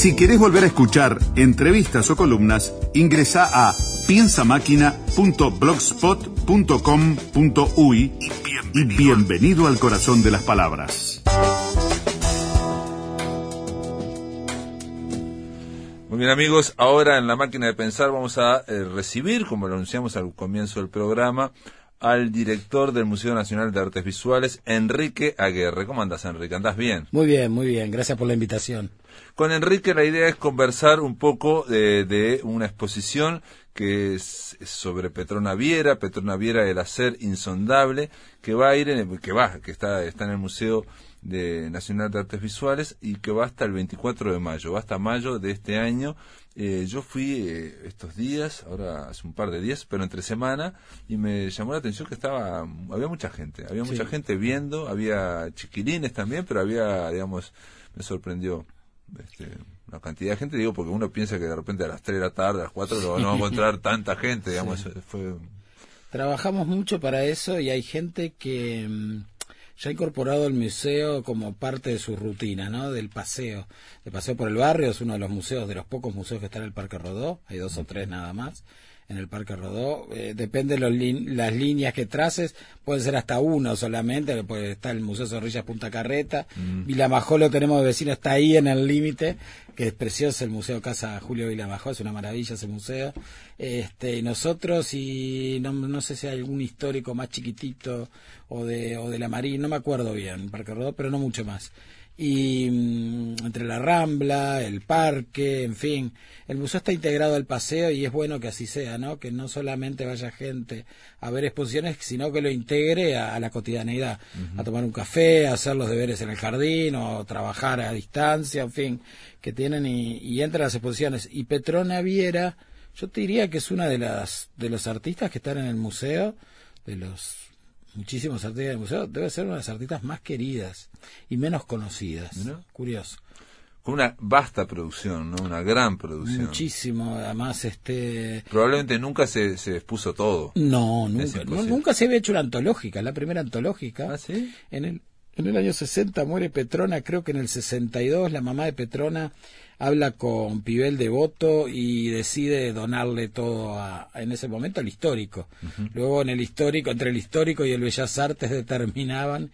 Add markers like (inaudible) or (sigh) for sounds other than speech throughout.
Si querés volver a escuchar entrevistas o columnas, ingresa a piensamáquina.blogspot.com.uy y bienvenido al corazón de las palabras. Muy bien amigos, ahora en la máquina de pensar vamos a eh, recibir, como lo anunciamos al comienzo del programa, al director del Museo Nacional de Artes Visuales, Enrique Aguerre. ¿Cómo andas, Enrique? ¿Andás bien? Muy bien, muy bien. Gracias por la invitación. Con Enrique la idea es conversar un poco de, una exposición que es, sobre Petrona Viera, Petrona Viera el hacer insondable, que va a ir en que va, que está, está en el Museo de Nacional de Artes Visuales y que va hasta el 24 de mayo, va hasta mayo de este año. Eh, yo fui eh, estos días, ahora hace un par de días, pero entre semana, y me llamó la atención que estaba, había mucha gente, había mucha gente viendo, había chiquilines también, pero había, digamos, me sorprendió este, una cantidad de gente, digo, porque uno piensa que de repente a las 3 de la tarde, a las 4 no va a encontrar (laughs) tanta gente, digamos, fue... Trabajamos mucho para eso y hay gente que mm, ya ha incorporado el museo como parte de su rutina, ¿no? Del paseo. El paseo por el barrio es uno de los museos, de los pocos museos que está en el Parque Rodó, hay dos o tres nada más en el Parque Rodó. Eh, depende de las líneas que traces, puede ser hasta uno solamente, puede está el Museo Zorrilla Punta Carreta. Mm. Vilamajó lo tenemos de vecino, está ahí en el límite, que es precioso el Museo Casa Julio Vilamajó, es una maravilla ese museo. Este, y nosotros, y no, no sé si hay algún histórico más chiquitito o de, o de la Marina, no me acuerdo bien, Parque Rodó, pero no mucho más y mm, entre la Rambla, el parque, en fin, el museo está integrado al paseo y es bueno que así sea, ¿no? Que no solamente vaya gente a ver exposiciones, sino que lo integre a, la cotidianeidad, a tomar un café, a hacer los deberes en el jardín o trabajar a distancia, en fin, que tienen y, y entran las exposiciones. Y Petrona Viera, yo te diría que es una de las de los artistas que están en el museo, de los muchísimos artistas del museo, debe ser una de las artistas más queridas y menos conocidas. Curioso. Con una vasta producción, ¿no? Una gran producción. Muchísimo, además este... Probablemente nunca se, se expuso todo. No, nunca. nunca se había hecho una antológica, la primera antológica. ¿Ah, sí? En el, en el año 60 muere Petrona, creo que en el 62 la mamá de Petrona habla con Pibel Devoto y decide donarle todo a, en ese momento al histórico. Luego en el histórico, entre el histórico y el Bellas Artes determinaban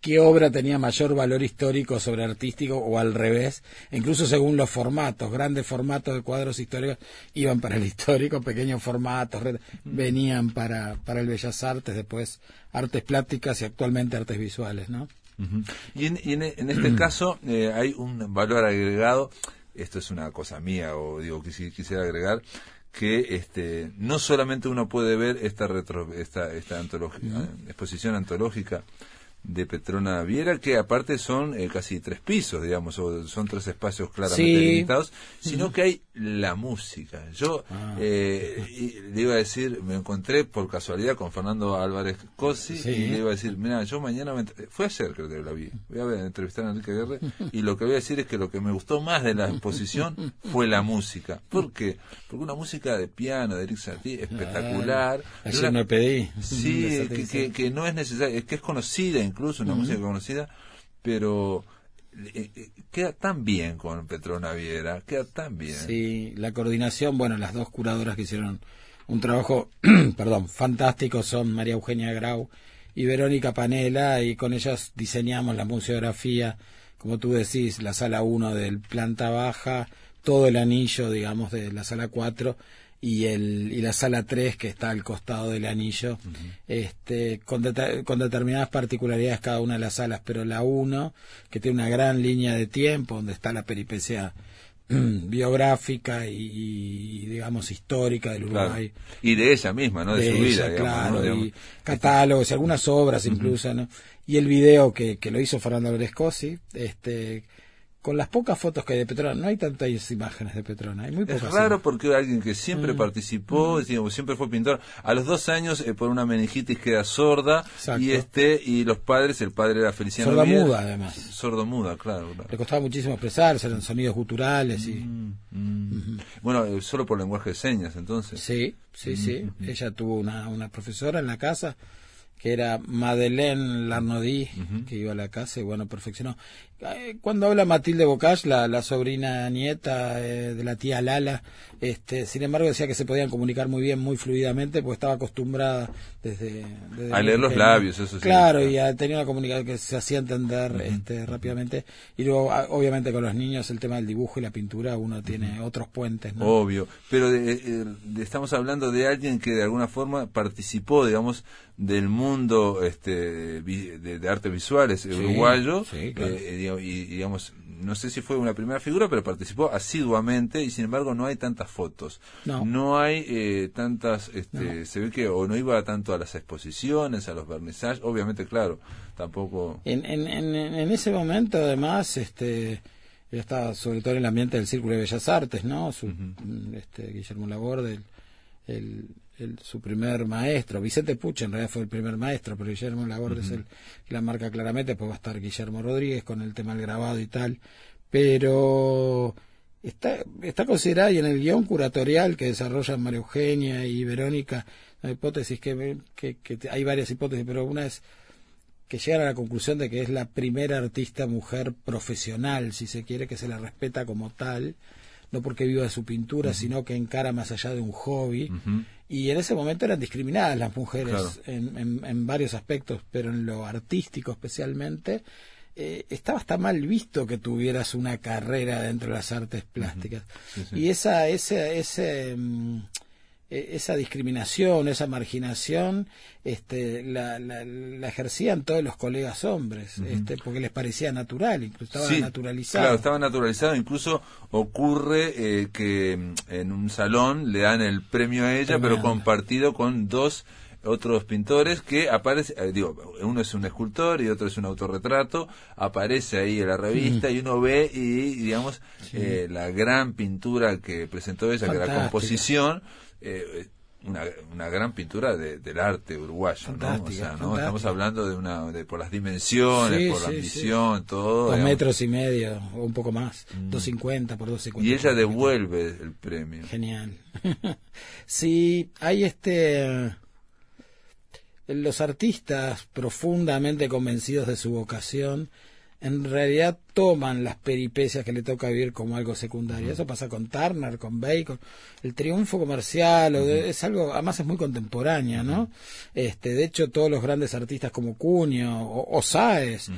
qué obra tenía mayor valor histórico sobre artístico o al revés, incluso según los formatos, grandes formatos de cuadros históricos iban para el histórico, pequeños formatos venían para, para el Bellas Artes, después artes plásticas y actualmente artes visuales, ¿no? Y en, este (clears throat) caso eh, hay un valor agregado esto es una cosa mía o digo que si quisiera agregar que este no solamente uno puede ver esta retro, esta esta antología, exposición antológica de Petrona Viera, que aparte son eh, casi tres pisos, digamos, o son tres espacios claramente limitados, sino que hay la música. Yo ah. eh, le iba a decir, me encontré por casualidad con Fernando Álvarez Cosi y le iba a decir, mira, yo mañana, fue ayer creo que la vi, voy a entrevistar a Enrique Guerre y lo que voy a decir es que lo que me gustó más de la exposición (laughs) fue la música. ¿Por qué? Porque una música de piano, de Eric Satie, espectacular. Eso me pedí. Sí, (laughs) que, que, no es necesario, es que es conocida incluso, una música conocida, pero eh, eh, queda tan bien con Petrona Viera, queda tan bien. Sí, la coordinación, bueno, las dos curadoras que hicieron un trabajo, (clears throat) perdón, fantástico son María Eugenia Grau y Verónica Panela, y con ellas diseñamos la museografía, como tú decís, la sala 1 del planta baja, todo el anillo, digamos, de la sala 4 y, el, y la sala 3 que está al costado del anillo, este, con, con, determinadas particularidades cada una de las salas, pero la 1, que tiene una gran línea de tiempo, donde está la peripecia (clears throat) biográfica y, digamos histórica del Uruguay. Y de ella misma no de, su vida claro y catálogos y algunas obras incluso ¿no? y el video que, que lo hizo Fernando Brescosi este con las pocas fotos que hay de Petrona, no hay tantas imágenes de Petrona, hay muy pocas. Es raro porque alguien que siempre mm. participó, mm. siempre fue pintor, a los dos años eh, por una meningitis queda sorda y este y los padres, el padre era Feliciano Sorda muda además. Sordo muda, claro, Le costaba muchísimo expresarse, eran sonidos guturales y... Mm, bueno, eh, solo por lenguaje de señas entonces. Sí, sí, sí. Ella tuvo una, una profesora en la casa que era Madeleine Larnody, que iba a la casa y bueno, perfeccionó. Eh, cuando habla Matilde Bocage, la, la sobrina nieta eh, de la tía Lala, este, sin embargo decía que se podían comunicar muy bien, muy fluidamente, porque estaba acostumbrada desde... a leer los labios, eso sí. Claro, y a tener una comunicación que se hacía entender este, rápidamente. Y luego, obviamente, con los niños el tema del dibujo y la pintura, uno tiene otros puentes. ¿no? Obvio, pero eh, estamos hablando de alguien que de alguna forma participó, digamos, del mundo este, de, arte visuales uruguayo eh, y digamos no sé si fue una primera figura pero participó asiduamente y sin embargo no hay tantas fotos. No, hay eh, tantas este, se ve que o no iba tanto a las exposiciones a los vernizajes obviamente claro tampoco en, en, en, ese momento además este estaba sobre todo en el ambiente del Círculo de Bellas Artes no Su, este, Guillermo Laborde el su primer maestro. Vicente Pucha en realidad fue el primer maestro, pero Guillermo Laborde es el la marca claramente, pues va a estar Guillermo Rodríguez con el tema del grabado y tal. Pero está, está considerada y en el guion curatorial que desarrollan María Eugenia y Verónica, la hipótesis que, que, que hay varias hipótesis, pero una es que llegan a la conclusión de que es la primera artista mujer profesional, si se quiere, que se la respeta como tal no porque viva de su pintura, sino que encara más allá de un hobby. Y en ese momento eran discriminadas las mujeres en, en, varios aspectos, pero en lo artístico especialmente, eh, estaba hasta mal visto que tuvieras una carrera dentro de las artes plásticas. Y esa, ese, ese, e, esa discriminación, esa marginación, este, la, la, ejercían todos los colegas hombres, este, porque les parecía natural, incluso estaba naturalizado. Claro, estaba naturalizado, incluso ocurre eh, que mm, en un salón le dan el premio a ella, pero compartido con dos otros pintores que aparece, eh, digo, uno es un escultor y otro es un autorretrato, aparece ahí en la revista y uno ve y, digamos, eh, la gran pintura que presentó ella, que era composición, eh, una, una, gran pintura del arte uruguayo, ¿no? O sea, ¿no? Estamos hablando de una, de, por las dimensiones, por la ambición, todo. Dos metros y medio, o un poco más, mm. dos cincuenta por dos cincuenta. Y ella devuelve el premio. Genial. (laughs) sí, hay este, los artistas profundamente convencidos de su vocación, en realidad toman las peripecias que le toca vivir como algo secundario. Eso pasa con Turner, con Bacon. El triunfo comercial es algo, además es muy contemporáneo, ¿no? Este, de hecho, todos los grandes artistas como Cuño o, Sáez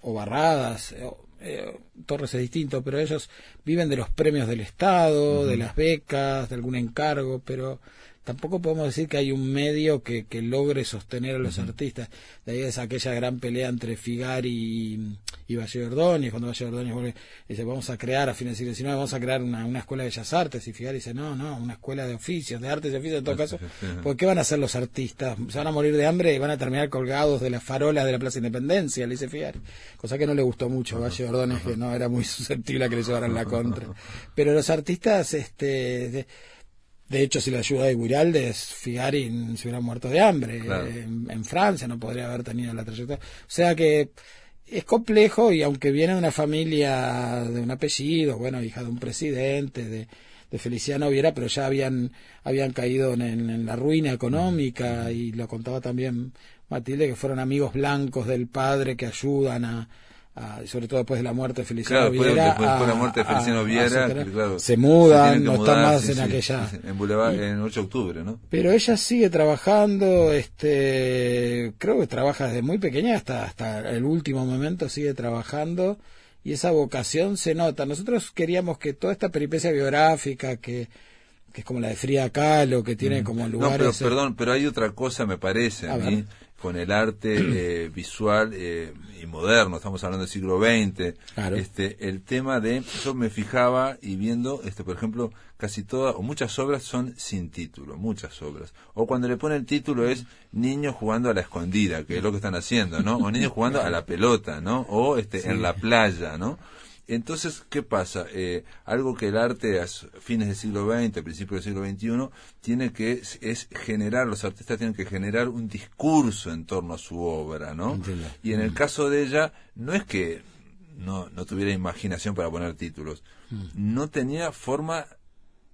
o Barradas, eh, Torres es distinto, pero ellos viven de los premios del Estado, de las becas, de algún encargo, pero tampoco podemos decir que hay un medio que, que logre sostener a los artistas. De ahí es aquella gran pelea entre Figari y, y Valle Ordóñez, cuando Valle Ordóñez vuelve, dice, vamos a crear a fines del siglo XIX, vamos a crear una, una escuela de bellas artes, y Figari dice, no, no, una escuela de oficios, de artes y oficios en todo caso, porque ¿qué van a hacer los artistas? Se van a morir de hambre y van a terminar colgados de las farolas de la Plaza Independencia, le dice Figari. Cosa que no le gustó mucho a Valle Ordóñez, que no era muy (laughs) susceptible a que le llevaran la (laughs) contra. Pero los artistas, este, de hecho, si la ayuda de Guiraldes, Figari se hubiera muerto de hambre. En, Francia no podría haber tenido la trayectoria. O sea que es complejo y aunque viene de una familia de un apellido, bueno, hija de un presidente, de, de Feliciano Viera, pero ya habían, habían caído en, la ruina económica y lo contaba también Matilde, que fueron amigos blancos del padre que ayudan a, sobre todo después de la muerte de Feliciano claro, Viera. Después, de la muerte de Feliciano Viera, se mudan, no están más en aquella. en Boulevard, en 8 de octubre, ¿no? Pero ella sigue trabajando, este, creo que trabaja desde muy pequeña hasta, hasta el último momento, sigue trabajando y esa vocación se nota. Nosotros queríamos que toda esta peripecia biográfica que que es como la de Frida Kahlo, que tiene como lugares... No, pero perdón, pero hay otra cosa, me parece, a, mí, con el arte (clears throat) eh, visual eh, y moderno, estamos hablando del siglo XX, este, el tema de, yo me fijaba y viendo, este, por ejemplo, casi todas o muchas obras son sin título, muchas obras. O cuando le pone el título es niños jugando a la escondida, que es lo que están haciendo, ¿no? O niños jugando a la pelota, ¿no? O este, en la playa, ¿no? Entonces, ¿qué pasa? Eh, algo que el arte a fines del siglo XX, principios del siglo XXI, tiene que es, generar, los artistas tienen que generar un discurso en torno a su obra, ¿no? Y en el mm. caso de ella, no es que no, no tuviera imaginación para poner títulos, mm. no tenía forma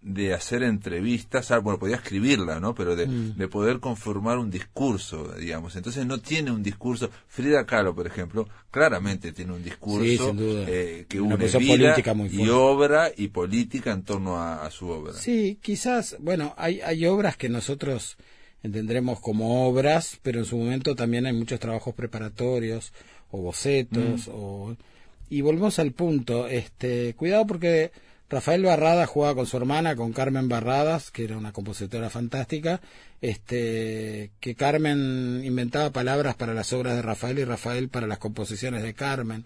de hacer entrevistas, ah, bueno, podía escribirla, ¿no? Pero de, Mm. de poder conformar un discurso, digamos. Entonces no tiene un discurso. Frida Kahlo, por ejemplo, claramente tiene un discurso Sí, eh, que Una une vida y obra y política en torno a, a su obra. Sí, quizás, bueno, hay, hay obras que nosotros entendremos como obras, pero en su momento también hay muchos trabajos preparatorios o bocetos o y volvemos al punto, este, cuidado porque Rafael Barrada jugaba con su hermana, con Carmen Barradas, que era una compositora fantástica, este, que Carmen inventaba palabras para las obras de Rafael y Rafael para las composiciones de Carmen.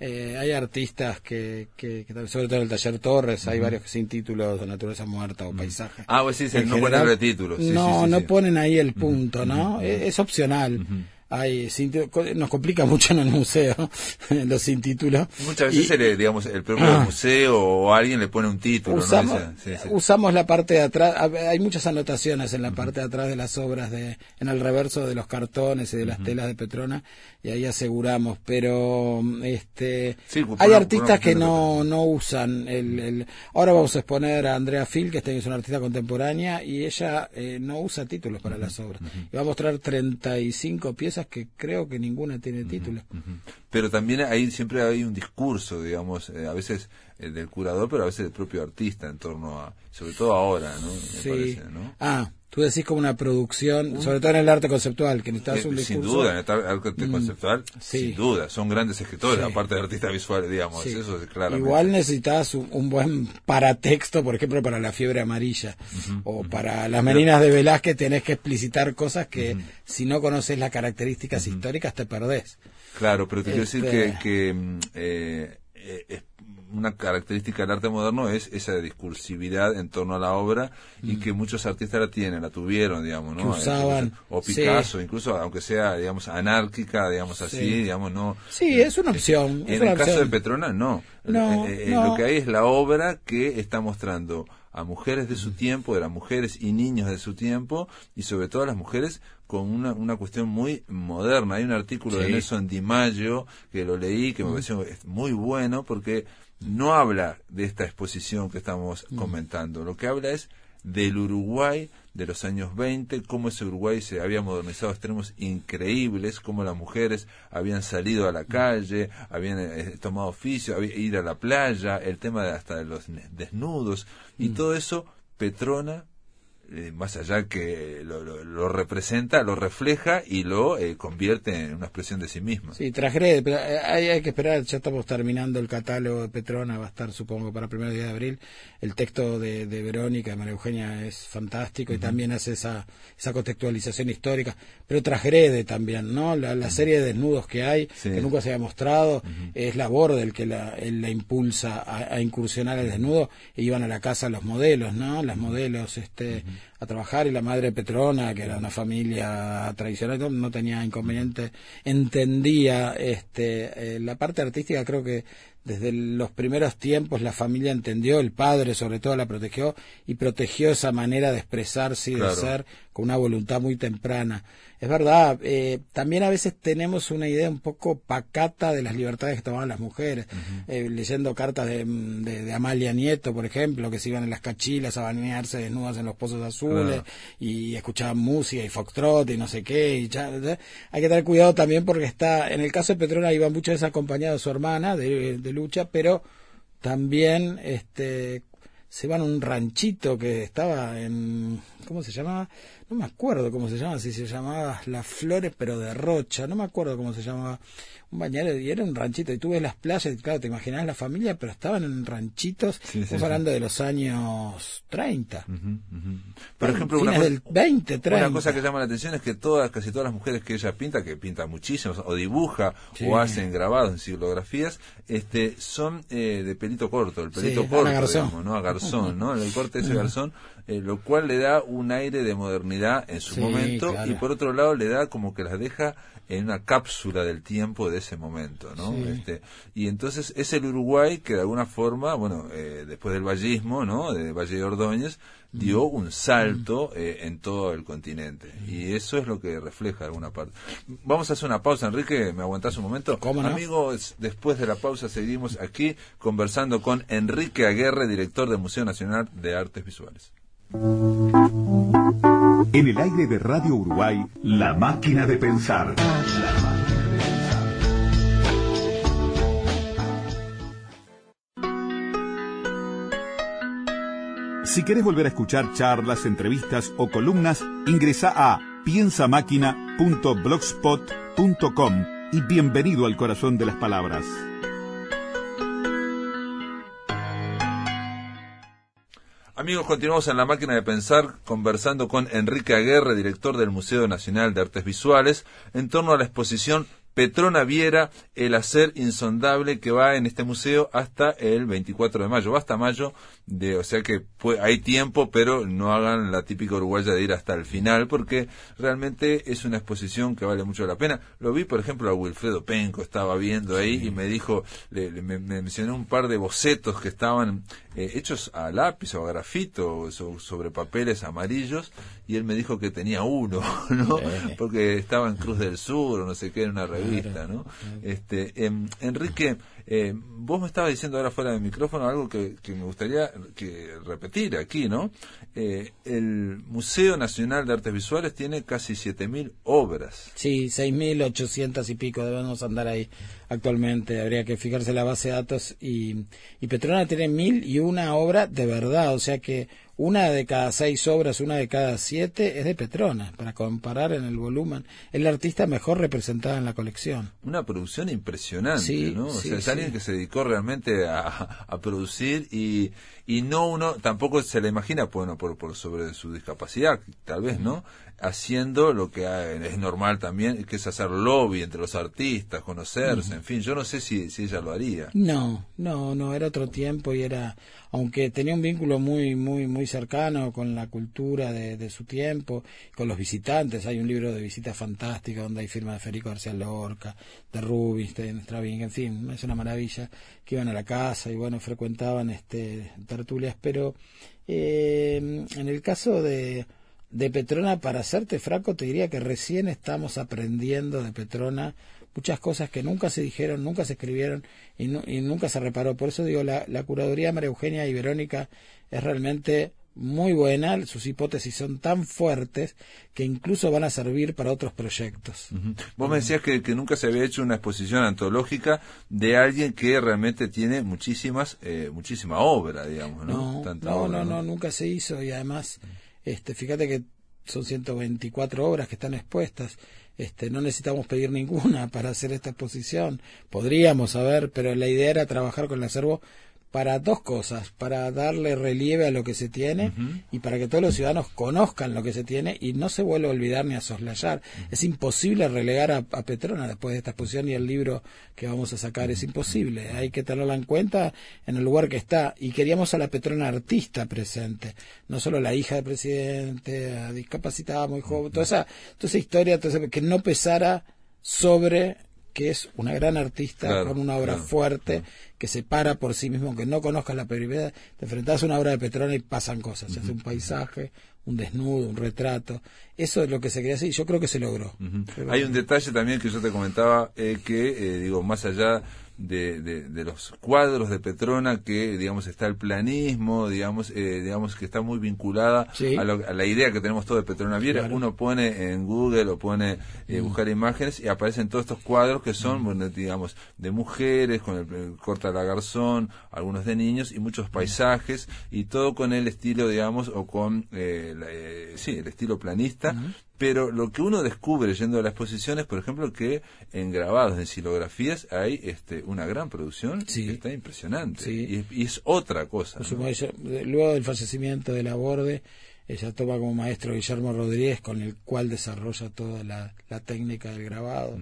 Eh, hay artistas que, que, que, sobre todo en el taller Torres, hay varios sin títulos de naturaleza muerta o paisaje. Ah, pues sí, no general, ponerle títulos. Sí, no, sí, sí, no sí. ponen ahí el punto, ¿no? Es, es opcional. Hay nos complica (laughs) mucho en el museo los sin títulos. Muchas veces Y- le, digamos, el propio Ah. museo o alguien le pone un título, usamos, ¿no? Ese- sí, sí. usamos la parte de atrás, hay muchas anotaciones en la parte de atrás de las obras, de, en el reverso de los cartones y de las telas de Petrona, y ahí aseguramos, pero este Sí, por hay una- artistas una que no, no usan el, el- Ahora vamos a exponer a Andrea Phil, que es una artista contemporánea, y ella eh, no usa títulos para las obras. Y va a mostrar 35 piezas que creo que ninguna tiene título. Pero también ahí siempre hay un discurso, digamos, eh, a veces del curador, pero a veces del propio artista en torno a, sobre todo ahora, ¿no? Me Sí. parece, ¿no? Ah, tú decís como una producción, sobre todo en el arte conceptual, que necesitas Eh, un sin discurso. duda, en el arte conceptual, sí. sin duda, son grandes escritores, Sí. aparte de artistas visuales, digamos, eso es claramente. Igual necesitas un, un buen paratexto, por ejemplo, para la fiebre amarilla. o para las meninas de Velázquez tenés que explicitar cosas que si no conoces las características históricas te perdés. Claro, pero te quiero decir que, Este- que mm, eh, eh, una característica del arte moderno es esa discursividad en torno a la obra y que muchos artistas la tienen, la tuvieron, digamos, ¿no? Mm. Que usaban, o sí. Picasso, incluso aunque sea, digamos, anárquica, digamos así, Sí. digamos, no. Sí, es una opción. es En una el caso de opción. Petrona, no. No, Eh, eh, no. Lo que hay es la obra que está mostrando a mujeres de su tiempo, de las mujeres y niños de su tiempo, y sobre todo a las mujeres con una, una cuestión muy moderna. Hay un artículo de. Nelson Di Maggio que lo leí, que me pareció es muy bueno, porque no habla de esta exposición que estamos comentando. Lo que habla es del Uruguay de los años 20, cómo ese Uruguay se había modernizado. A extremos increíbles, cómo las mujeres habían salido a la calle, habían eh, tomado oficio, había, ir a la playa, el tema de hasta de los desnudos, y todo eso Petrona, eh, más allá que lo, lo- lo representa, lo refleja y lo eh, convierte en una expresión de sí misma. Sí, transgrede, pero eh, hay, hay que esperar, ya estamos terminando el catálogo de Petrona, va a estar supongo para el primer día de abril. El texto de, de Verónica, de María Eugenia, es fantástico y también hace esa, esa contextualización histórica, pero transgrede también, ¿no? La, la serie de desnudos que hay, Sí. que nunca se había mostrado, es labor del que la, impulsa a, a incursionar al desnudo, e iban a la casa los modelos, ¿no? Las modelos, este, a trabajar y la madre Petrona, que era una familia tradicional, no tenía inconveniente, entendía este, eh, la parte artística, creo que desde los primeros tiempos la familia entendió, el padre sobre todo la protegió y protegió esa manera de expresarse y Claro. de ser con una voluntad muy temprana. Es verdad, eh, también a veces tenemos una idea un poco pacata de las libertades que tomaban las mujeres, Eh, leyendo cartas de, de- de Amalia Nieto, por ejemplo, que se iban en las cachilas a bañarse desnudas en los pozos azules Claro. y escuchaban música y foxtrot y no sé qué. Y ya- ya. hay que tener cuidado también porque está, en el caso de Petrona iba muchas veces acompañado de su hermana de, de lucha, pero también este se van a un ranchito que estaba en ¿cómo se llamaba? No me acuerdo cómo se llamaba, si se llamaba Las Flores pero de Rocha, no me acuerdo cómo se llamaba. Un bañadero y era un ranchito y tú ves las playas, y claro, te imaginas la familia, pero estaban en ranchitos, Sí, sí, hablando de los años 30. Ujú, ujú. Por ejemplo, una cosa, del 20, 30. una cosa que llama la atención es que todas, casi todas las mujeres que ella pinta, que pinta muchísimo, o dibuja, o hacen grabados en silografías, este, son eh, de pelito corto, el pelito corto, digamos, ¿no? A garzón, ¿no? El corte de ese garzón, eh, lo cual le da un aire de modernidad en su Sí, momento claro. y por otro lado le da como que las deja en una cápsula del tiempo de ese momento, ¿no? Sí. Este, y entonces es el Uruguay que de alguna forma, bueno, eh, después del vallismo, ¿no? De Valle de Ordóñez, dio Mm. un salto eh, en todo el continente. Y eso es lo que refleja alguna parte. Vamos a hacer una pausa, Enrique, ¿me aguantás un momento? ¿Cómo no? Amigos, después de la pausa seguimos aquí conversando con Enrique Aguerre, director del Museo Nacional de Artes Visuales. En el aire de Radio Uruguay, La Máquina de Pensar. Si querés volver a escuchar charlas, entrevistas o columnas, ingresa a piensamáquina.blogspot.com y bienvenido al corazón de las palabras. Amigos, continuamos en la máquina de pensar conversando con Enrique Aguerre, director del Museo Nacional de Artes Visuales, en torno a la exposición Petrona Viera, el hacer insondable que va en este museo hasta el 24 de mayo, va hasta mayo, de, o sea que pu- hay tiempo, pero no hagan la típica uruguaya de ir hasta el final, porque realmente es una exposición que vale mucho la pena. Lo vi, por ejemplo, a Wilfredo Penco, estaba viendo ahí y me dijo, le- le- me, me mencionó un par de bocetos que estaban eh, hechos a lápiz o a grafito so- sobre papeles amarillos y él me dijo que tenía uno, (laughs) ¿no? Eh. Porque estaba en Cruz del Sur o no sé qué en una revista, ¿no? Este, em, Enrique, eh, vos me estabas diciendo ahora fuera del micrófono algo que, que me gustaría que repetir aquí, ¿no? Eh, el Museo Nacional de Artes Visuales tiene casi 7.000 obras. Sí, 6.800 y pico debemos andar ahí actualmente. Habría que fijarse la base de datos. Y, y Petrona tiene mil y una obra de verdad. O sea que una de cada seis obras, una de cada siete es de Petrona. Para comparar en el volumen. Es la artista mejor representada en la colección. Una producción impresionante, Sí, ¿no? O sea, es sí. alguien que se dedicó realmente a, a producir y, y no uno, tampoco se le imagina, bueno, por, por sobre su discapacidad, tal vez, ¿no? Haciendo lo que es normal también, que es hacer lobby entre los artistas, conocerse, en fin, yo no sé si, si ella lo haría. No, no, no, era otro tiempo y era, aunque tenía un vínculo muy, muy, muy cercano con la cultura de, su tiempo, con los visitantes. Hay un libro de visitas fantástica donde hay firma de Federico García Lorca, de Rubinstein, Stravinsky, en fin, es una maravilla que iban a la casa y bueno, frecuentaban este tertulias, pero eh, en el caso de, de Petrona, para serte franco, te diría que recién estamos aprendiendo de Petrona muchas cosas que nunca se dijeron, nunca se escribieron y, nu- y nunca se reparó. Por eso digo, la, la curaduría de María Eugenia y Verónica es realmente muy buena, sus hipótesis son tan fuertes que incluso van a servir para otros proyectos. Vos me decías que, que nunca se había hecho una exposición antológica de alguien que realmente tiene muchísimas, eh, muchísima obra, digamos, ¿no? No, Tanta no, obra, no, no, nunca se hizo y además, este, fíjate que son 124 obras que están expuestas. Este, no necesitamos pedir ninguna (laughs) para hacer esta exposición. Podríamos saber, pero la idea era trabajar con el acervo para dos cosas, para darle relieve a lo que se tiene y para que todos los ciudadanos conozcan lo que se tiene y no se vuelva a olvidar ni a soslayar. Es imposible relegar a, a Petrona después de esta exposición y el libro que vamos a sacar es imposible. Hay que tenerla en cuenta en el lugar que está. Y queríamos a la Petrona artista presente, no solo la hija del presidente, discapacitada muy joven, toda esa, toda esa historia, toda esa- que no pesara sobre que es una gran artista Claro, con una obra claro, fuerte que se para por sí mismo, que no conozcas la prioridad, te enfrentas a una obra de Petrona y pasan cosas, se hace un paisaje, un desnudo, un retrato, eso es lo que se quería hacer y yo creo que se logró. Hay un detalle también que yo te comentaba eh, que, eh, digo, más allá de, de, de los cuadros de Petrona, que, digamos, está el planismo, digamos, eh, digamos que está muy vinculada Sí. a, lo- a la idea que tenemos todos de Petrona Viera. Claro. Mm. Uno pone en Google o pone eh, buscar imágenes y aparecen todos estos cuadros que son, bueno, digamos, de mujeres, con el, el corta la garzón, algunos de niños y muchos paisajes y todo con el estilo, digamos, o con, eh, la- eh, sí, el estilo planista. Pero lo que uno descubre yendo a la exposición es, por ejemplo, que en grabados, en silografías, hay este, una gran producción Sí. que está impresionante. Sí. Y, y es otra cosa. Por ¿no? supuesto, ella- luego del fallecimiento de la Borde, ella toma como maestro Guillermo Rodríguez, con el cual desarrolla toda la, la técnica del grabado.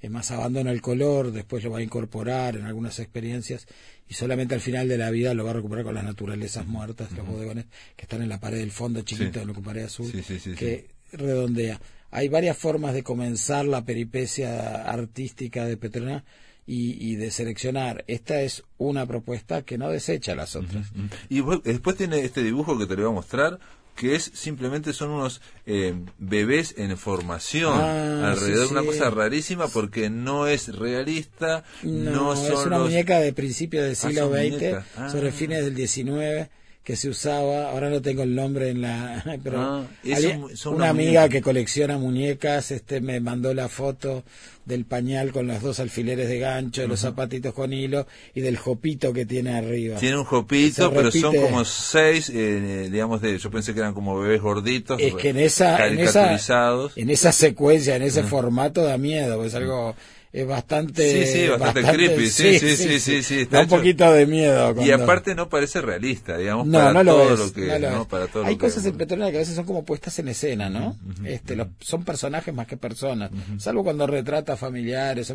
Es más, abandona el color, después lo va a incorporar en algunas experiencias y solamente al final de la vida lo va a recuperar con las naturalezas muertas, los bodegones que están en la pared del fondo chiquito Sí. de la pared azul, Sí, sí, sí, que redondea. Hay varias formas de comenzar la peripecia artística de Petrona y, de seleccionar. Esta es una propuesta que no desecha las otras. Y después tiene este dibujo que te lo voy a mostrar, que es simplemente son unos eh, bebés en formación ah, alrededor, una cosa rarísima porque no es realista, no, es una muñeca de principios del ah, siglo XX, sobre fines del XIX que se usaba, ahora no tengo el nombre en la, (laughs) pero ah, una amiga que colecciona muñecas, este me mandó la foto del pañal con los dos alfileres de gancho, de los zapatitos con hilo y del jopito que tiene arriba. Tiene un jopito, pero son como seis, eh, digamos, de, yo pensé que eran como bebés gorditos. Es que en esa, en esa, en esa secuencia, en ese formato da miedo, es algo es bastante sí sí bastante, creepy (laughs) sí sí sí sí, sí, da un poquito de miedo y aparte no parece realista digamos no, para no todo lo, que no para todo hay cosas en Petronella que a veces son como puestas en escena no este son personajes más que personas salvo cuando retrata familiares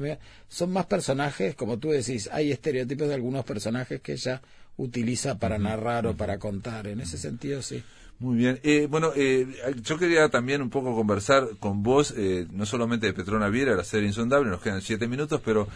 son más personajes como tú decís hay estereotipos de algunos personajes que ella utiliza para narrar o para contar. En ese sentido sí muy bien. Eh, bueno, eh, yo quería también un poco conversar con vos, eh, no solamente de Petrona Viera, la serie insondable, nos quedan siete minutos, pero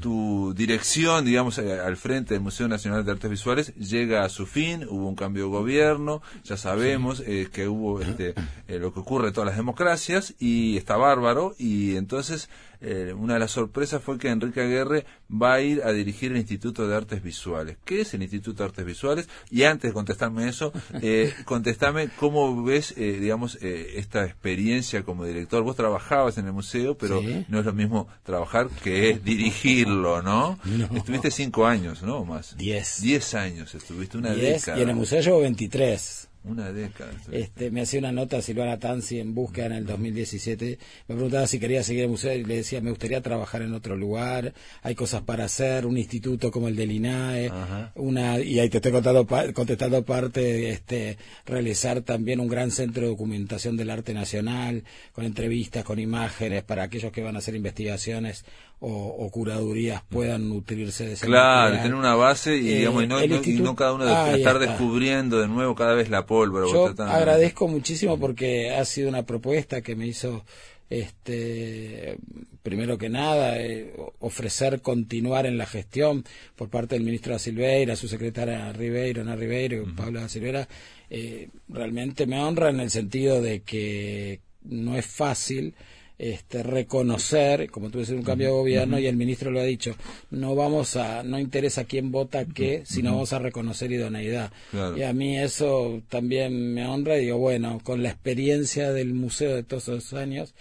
tu dirección, digamos, al frente del Museo Nacional de Artes Visuales llega a su fin, hubo un cambio de gobierno, ya sabemos que hubo este, lo que ocurre en todas las democracias y está bárbaro y entonces eh, una de las sorpresas fue que Enrique Aguerre va a ir a dirigir el Instituto de Artes Visuales. ¿Qué es el Instituto de Artes Visuales? Y antes de contestarme eso, (laughs) eh, contestame cómo ves, eh, digamos, eh, esta experiencia como director. Vos trabajabas en el museo, pero no es lo mismo trabajar que dirigirlo, ¿no? Estuviste cinco años, ¿no? Más. Diez. Diez años estuviste, una década. Y en el museo llevo veintitrés. Una década. Este, me hacía una nota Silvana Tansi en búsqueda en el 2017. Me preguntaba si quería seguir en el museo y le decía, me gustaría trabajar en otro lugar. Hay cosas para hacer, un instituto como el del INAE. Una, y ahí te estoy contando, contestando parte, este, realizar también un gran centro de documentación del arte nacional, con entrevistas, con imágenes, para aquellos que van a hacer investigaciones o, curadurías puedan nutrirse de ese Claro, tener una base y, digamos, y, no, cada uno de, estar descubriendo de nuevo cada vez la pólvora. Yo agradezco muchísimo porque ha sido una propuesta que me hizo este primero que nada eh, ofrecer continuar en la gestión por parte del ministro da Silveira, su secretaria Ribeiro, Ana Ribeiro, uh Pablo da Silveira, eh, realmente me honra en el sentido de que no es fácil este, reconocer, como tú dices, un cambio de gobierno y el ministro lo ha dicho, no vamos a, no interesa quién vota qué, sino vamos a reconocer idoneidad. Y a mí eso también me honra y digo, bueno, con la experiencia del museo de todos esos años,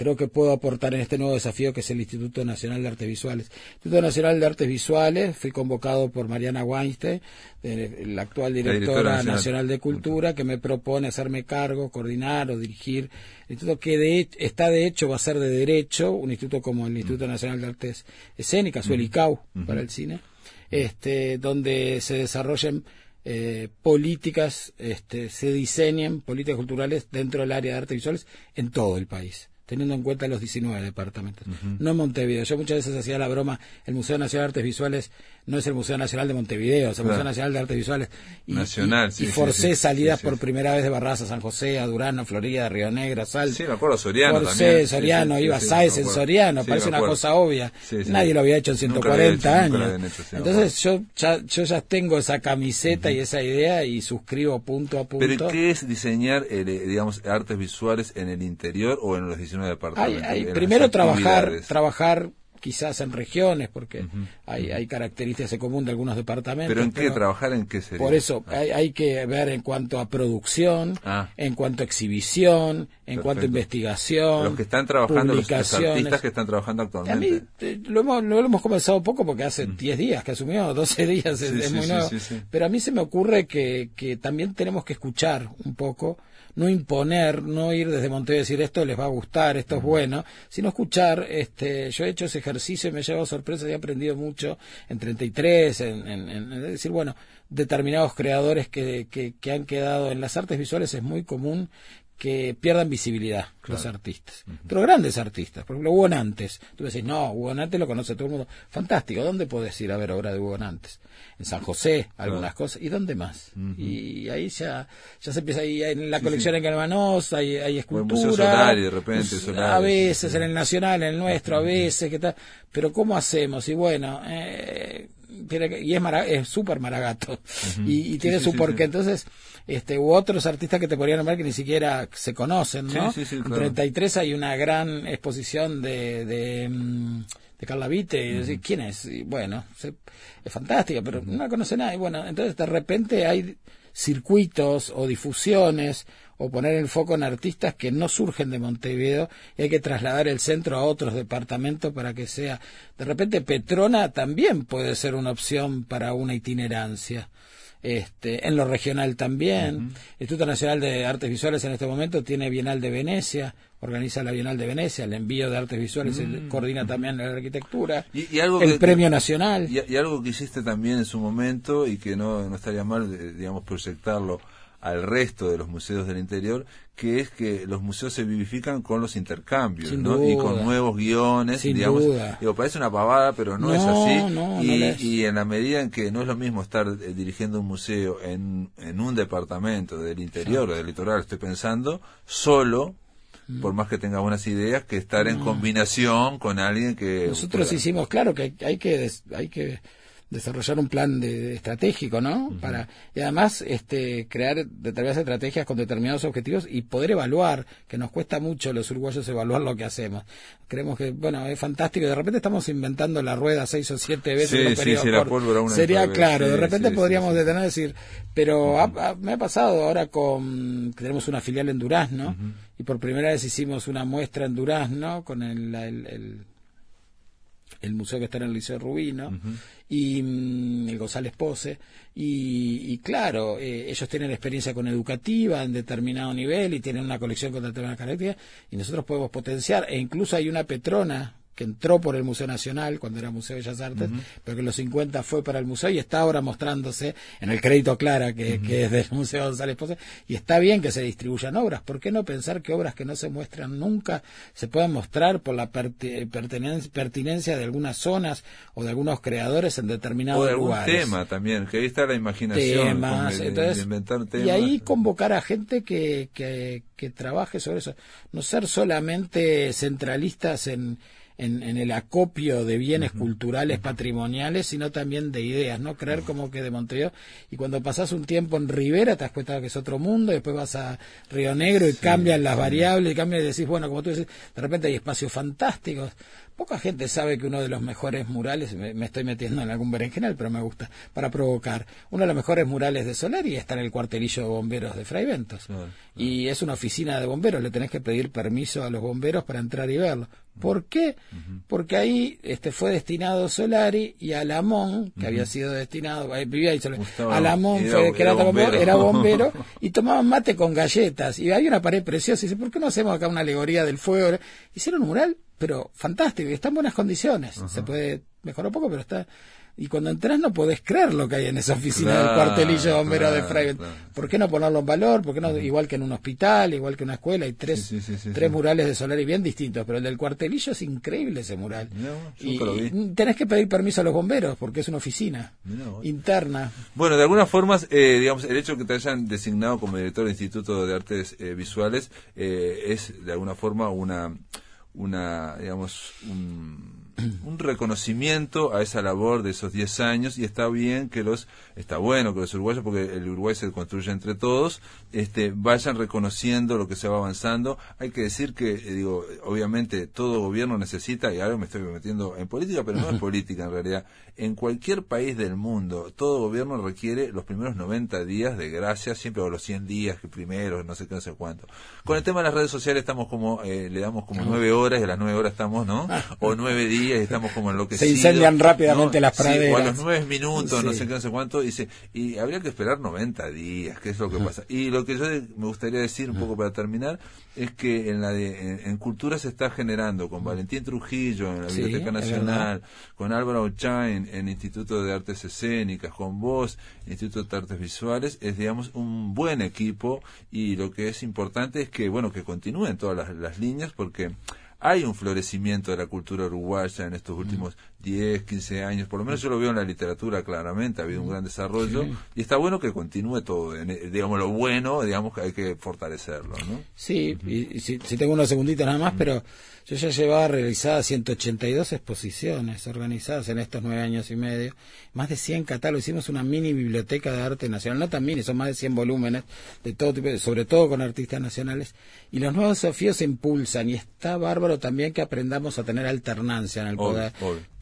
creo que puedo aportar en este nuevo desafío que es el Instituto Nacional de Artes Visuales. Instituto Nacional de Artes Visuales, fui convocado por Mariana Weinstein, la actual directora, nacional. de Cultura, que me propone hacerme cargo, coordinar o dirigir el instituto que de, está de hecho, va a ser de derecho, un instituto como el Instituto Nacional de Artes Escénicas, o el ICAU para el cine, este, donde se desarrollen eh, políticas, este, se diseñen políticas culturales dentro del área de artes visuales en todo el país teniendo en cuenta los 19 departamentos. No Montevideo. Yo muchas veces hacía la broma, el Museo Nacional de Artes Visuales no es el Museo Nacional de Montevideo, es el Museo Nacional de Artes Visuales. Y, Nacional, y, forcé salidas por primera vez de Barraza, San José, a Durano, Florida, Río Negro, Sal. Sí, me acuerdo, Soriano forcé, Soriano, iba Sáez en Soriano, parece una cosa obvia. Nadie lo había hecho en 140 años. Entonces yo ya, yo ya tengo esa camiseta y esa idea y suscribo punto a punto. Pero ¿qué es diseñar, eh, digamos, artes visuales en el interior o en los 19 departamentos? Hay, primero trabajar, trabajar quizás en regiones, porque hay, hay características en común de algunos departamentos. ¿Pero en qué trabajar? ¿En qué sería? Por eso, ah. hay, hay, que ver en cuanto a producción, ah. en cuanto a exhibición, en cuanto a investigación. Los que están trabajando, los, artistas que están trabajando actualmente. A mí lo, hemos, lo hemos comenzado poco porque hace 10 días que asumió, (laughs) 12 días, es, muy nuevo. Pero a mí se me ocurre que, que también tenemos que escuchar un poco no imponer, no ir desde Montevideo y decir esto les va a gustar, esto es bueno, sino escuchar, este, yo he hecho ese ejercicio y me he llevado sorpresas y he aprendido mucho en 33, en, en, en decir, bueno, determinados creadores que, que, que han quedado en las artes visuales es muy común que pierdan visibilidad los artistas. Pero grandes artistas. Por ejemplo, Hugo Nantes. Tú decís, no, Hugo Nantes lo conoce todo el mundo. Fantástico. ¿Dónde podés ir a ver obra de Hugo Nantes? En San José, algunas cosas. ¿Y dónde más? Y ahí ya, ya se empieza ahí en la colección en Galvanos, hay, hay escultura. de repente, A veces, en el Nacional, en el nuestro, a veces, ¿qué tal? Pero ¿cómo hacemos? Y bueno, eh, y es es súper maragato y, tiene su porqué entonces este u otros artistas que te podrían nombrar que ni siquiera se conocen no en 33 hay una gran exposición de, de mm, de Carla Vite y decir quién es y bueno es fantástica pero no la conoce nadie. Bueno entonces de repente hay circuitos o difusiones o poner el foco en artistas que no surgen de Montevideo y hay que trasladar el centro a otros departamentos para que sea. De repente Petrona también puede ser una opción para una itinerancia. Este, en lo regional también. El Instituto Nacional de Artes Visuales en este momento tiene Bienal de Venecia, organiza la Bienal de Venecia, el envío de artes visuales, mm. coordina también la arquitectura, y, algo el Premio Nacional. Y, algo que hiciste también en su momento y que no, no estaría mal, eh, digamos, proyectarlo al resto de los museos del interior, que es que los museos se vivifican con los intercambios, ¿no? Y con nuevos guiones, digamos. Digo, parece una pavada, pero no, es así. y, en la medida en que no es lo mismo estar eh, dirigiendo un museo en, en un departamento del interior o del litoral, estoy pensando, solo, mm. por más que tenga buenas ideas, que estar en combinación con alguien que... Nosotros hicimos, claro, que hay que... Hay que desarrollar un plan de, estratégico, ¿no? Para y además este crear determinadas estrategias con determinados objetivos y poder evaluar, que nos cuesta mucho los uruguayos evaluar lo que hacemos. Creemos que bueno, es fantástico, de repente estamos inventando la rueda seis o siete veces en un periodo Sería claro, de repente podríamos detener y decir, pero me ha pasado ahora con tenemos una filial en Durazno y por primera vez hicimos una muestra en Durazno con el, el el museo que está en el Liceo Rubino, y mm, el González Pose, y, claro, eh, ellos tienen experiencia con educativa en determinado nivel y tienen una colección con determinadas características, y nosotros podemos potenciar, e incluso hay una Petrona que entró por el Museo Nacional cuando era Museo de Bellas Artes, pero que en los 50 fue para el museo y está ahora mostrándose en el crédito Clara, que, es del (laughs) Museo González Pose, y está bien que se distribuyan obras. ¿Por qué no pensar que obras que no se muestran nunca se puedan mostrar por la pertinencia de algunas zonas o de algunos creadores en determinados o de algún tema también, que ahí está la imaginación. Y ahí convocar a gente que, que, que trabaje sobre eso. No ser solamente centralistas en en, en el acopio de bienes culturales patrimoniales, sino también de ideas, ¿no? Creer como que de Montevideo, y cuando pasas un tiempo en Rivera te das cuenta que es otro mundo, y después vas a Río Negro y cambian las variables, y cambian y decís, bueno, como tú dices, de repente hay espacios fantásticos, Poca gente sabe que uno de los mejores murales, me, estoy metiendo en algún berenjenal, pero me gusta, para provocar, uno de los mejores murales de Solari está en el cuartelillo de bomberos de Fray Ventos. Y es una oficina de bomberos, le tenés que pedir permiso a los bomberos para entrar y verlo. ¿Por qué? Porque ahí este fue destinado Solari y Alamón, que había sido destinado, eh, vivía ahí Solari. Alamón fue, que era, bombero. era bombero (laughs) y tomaban mate con galletas. Y hay una pared preciosa y dice, ¿por qué no hacemos acá una alegoría del fuego? Hicieron un mural pero fantástico y está en buenas condiciones. Se puede mejorar un poco, pero está. Y cuando entras no podés creer lo que hay en esa oficina del cuartelillo bombero de Fray. ¿Por qué no ponerlo en valor? ¿Por qué no? Igual que en un hospital, igual que en una escuela, hay tres, tres murales de Solari bien distintos, pero el del cuartelillo es increíble ese mural. y, tenés que pedir permiso a los bomberos porque es una oficina interna. Bueno, de alguna forma, eh, digamos, el hecho de que te hayan designado como director del Instituto de Artes eh, Visuales eh, es de alguna forma una una, digamos, un, un reconocimiento a esa labor de esos 10 años y está bien que los, está bueno que los uruguayos, porque el Uruguay se construye entre todos, este, vayan reconociendo lo que se va avanzando. Hay que decir que, eh, digo, obviamente todo gobierno necesita, y ahora me estoy metiendo en política, pero no es (laughs) política en realidad, en cualquier país del mundo, todo gobierno requiere los primeros 90 días de gracia, siempre o los 100 días que primero, no sé qué, no sé cuánto. Con el tema de las redes sociales estamos como, eh, le damos como 9 horas y a las 9 horas estamos, ¿no? O 9 días y estamos como enloquecidos. Se incendian rápidamente las praderas. o a los nueve minutos, no sé qué, no sé cuánto, dice, y habría que esperar 90 días, que es lo que pasa. Y lo que yo me gustaría decir un poco para terminar, es que en la en, cultura se está generando con Valentín Trujillo en la Biblioteca Nacional, con Álvaro Ochain en Instituto de Artes Escénicas, con vos, Instituto de Artes Visuales, es digamos un buen equipo y lo que es importante es que bueno que continúen todas las, las líneas porque hay un florecimiento de la cultura uruguaya en estos últimos 10, 15 años, por lo menos yo lo veo en la literatura claramente, ha habido un gran desarrollo y está bueno que continúe todo, digamos lo bueno, digamos que hay que fortalecerlo, ¿no? Sí, y, si, tengo una segundita nada más, pero yo ya llevaba realizadas 182 exposiciones organizadas en estos nueve años y medio, más de 100 catálogos, hicimos una mini biblioteca de arte nacional, no tan mini, son más de 100 volúmenes de todo tipo, sobre todo con artistas nacionales, y los nuevos desafíos se impulsan y está bárbaro también que aprendamos a tener alternancia en el poder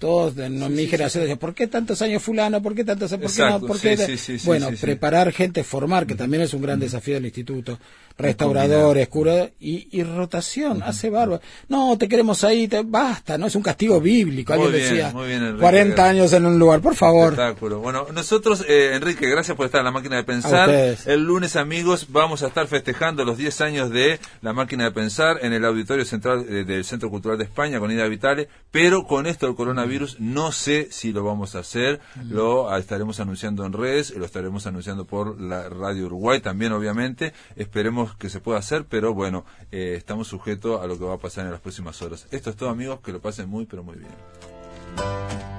todos de mi generación decían, ¿por qué tantos años fulano? ¿Por qué tantos años? ¿Por qué no? bueno, preparar gente, formar, que también es un gran desafío del instituto. Restauradores, curadores y, rotación, hace barba. No, te queremos ahí, te, basta, no es un castigo bíblico. Alguien decía, 40 años en un lugar, por favor. Espectáculo. Bueno, nosotros, eh, Enrique, gracias por estar en la máquina de pensar. El lunes, amigos, vamos a estar festejando los 10 años de la máquina de pensar en el auditorio central eh, del Centro Cultural de España con Ida Vitale, pero con esto del coronavirus No sé si lo vamos a hacer, lo estaremos anunciando en redes, lo estaremos anunciando por la Radio Uruguay también, obviamente. Esperemos que se pueda hacer, pero bueno, eh, estamos sujetos a lo que va a pasar en las próximas horas. Esto es todo, amigos, que lo pasen muy, pero muy bien.